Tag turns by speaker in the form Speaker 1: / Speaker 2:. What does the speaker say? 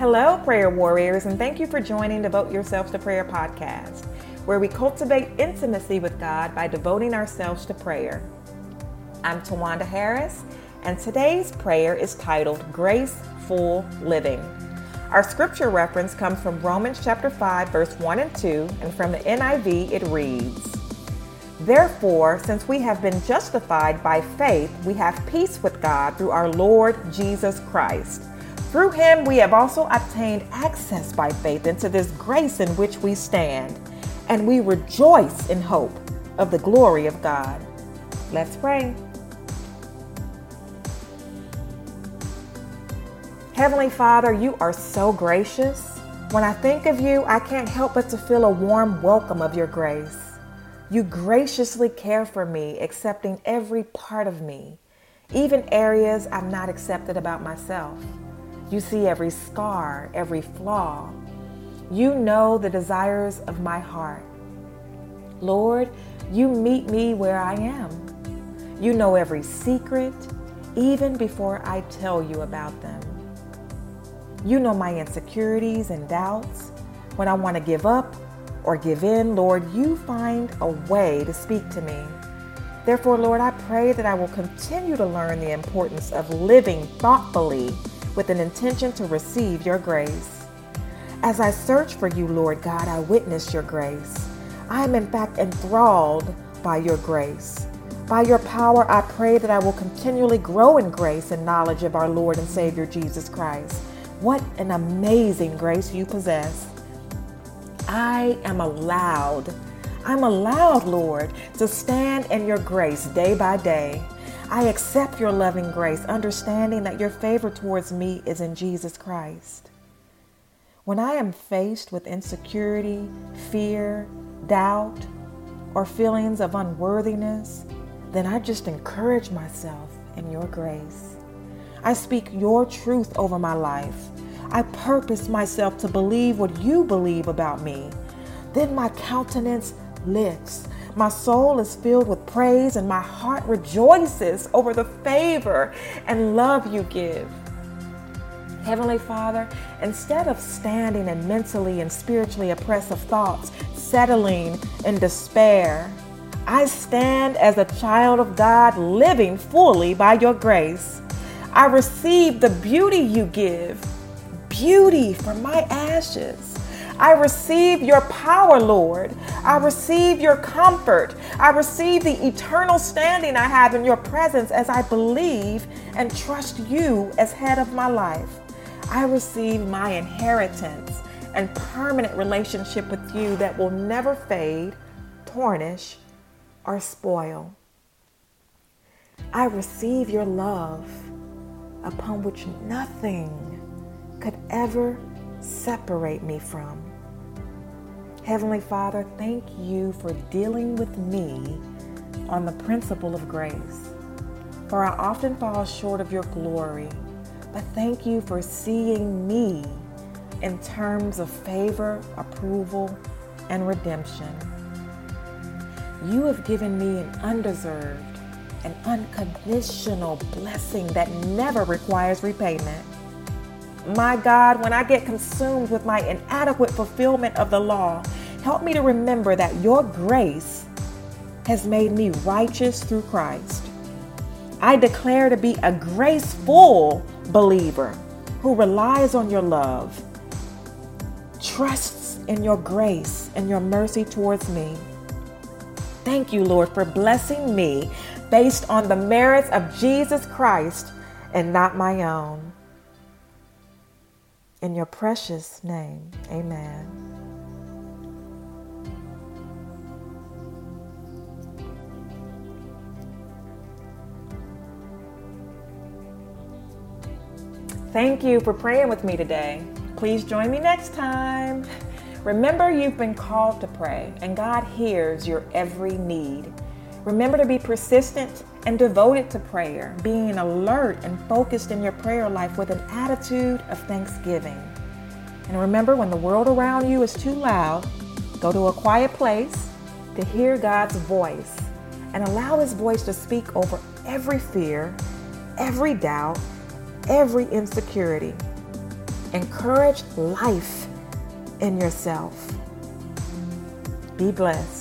Speaker 1: Hello, prayer warriors, and thank you for joining Devote Yourselves to Prayer podcast, where we cultivate intimacy with God by devoting ourselves to prayer. I'm Tawanda Harris, and today's prayer is titled Graceful Living. Our scripture reference comes from Romans chapter 5, verse 1 and 2, and from the NIV it reads Therefore, since we have been justified by faith, we have peace with God through our Lord Jesus Christ through him, we have also obtained access by faith into this grace in which we stand, and we rejoice in hope of the glory of God. Let's pray. Heavenly Father, you are so gracious. When I think of you, I can't help but to feel a warm welcome of your grace. You graciously care for me, accepting every part of me, even areas I've not accepted about myself. You see every scar, every flaw. You know the desires of my heart. Lord, you meet me where I am. You know every secret, even before I tell you about them. You know my insecurities and doubts. When I want to give up or give in, Lord, you find a way to speak to me. Therefore, Lord, I pray that I will continue to learn the importance of living thoughtfully with an intention to receive your grace. As I search for you, Lord God, I witness your grace. I am in fact enthralled by your grace. By your power, I pray that I will continually grow in grace and knowledge of our Lord and Savior Jesus Christ. What an amazing grace you possess. I am allowed, I'm allowed, Lord, to stand in your grace day by day. I accept your loving grace, understanding that your favor towards me is in Jesus Christ. When I am faced with insecurity, fear, doubt, or feelings of unworthiness, then I just encourage myself in your grace. I speak your truth over my life. I purpose myself to believe what you believe about me. Then my countenance lifts my soul is filled with praise and my heart rejoices over the favor and love you give. Heavenly Father, instead of standing in mentally and spiritually oppressive thoughts, settling in despair, I stand as a child of God living fully by your grace. I receive the beauty you give, beauty from my ashes. I receive your power, Lord. I receive your comfort. I receive the eternal standing I have in your presence as I believe and trust you as head of my life. I receive my inheritance and permanent relationship with you that will never fade, tarnish, or spoil. I receive your love upon which nothing could ever separate me from. Heavenly Father, thank you for dealing with me on the principle of grace. For I often fall short of your glory, but thank you for seeing me in terms of favor, approval, and redemption. You have given me an undeserved and unconditional blessing that never requires repayment. My God, when I get consumed with my inadequate fulfillment of the law, help me to remember that your grace has made me righteous through Christ. I declare to be a graceful believer who relies on your love, trusts in your grace and your mercy towards me. Thank you, Lord, for blessing me based on the merits of Jesus Christ and not my own. In your precious name, amen. Thank you for praying with me today. Please join me next time. Remember, you've been called to pray, and God hears your every need. Remember to be persistent and devoted to prayer, being alert and focused in your prayer life with an attitude of thanksgiving. And remember, when the world around you is too loud, go to a quiet place to hear God's voice and allow His voice to speak over every fear, every doubt, every insecurity. Encourage life in yourself. Be blessed.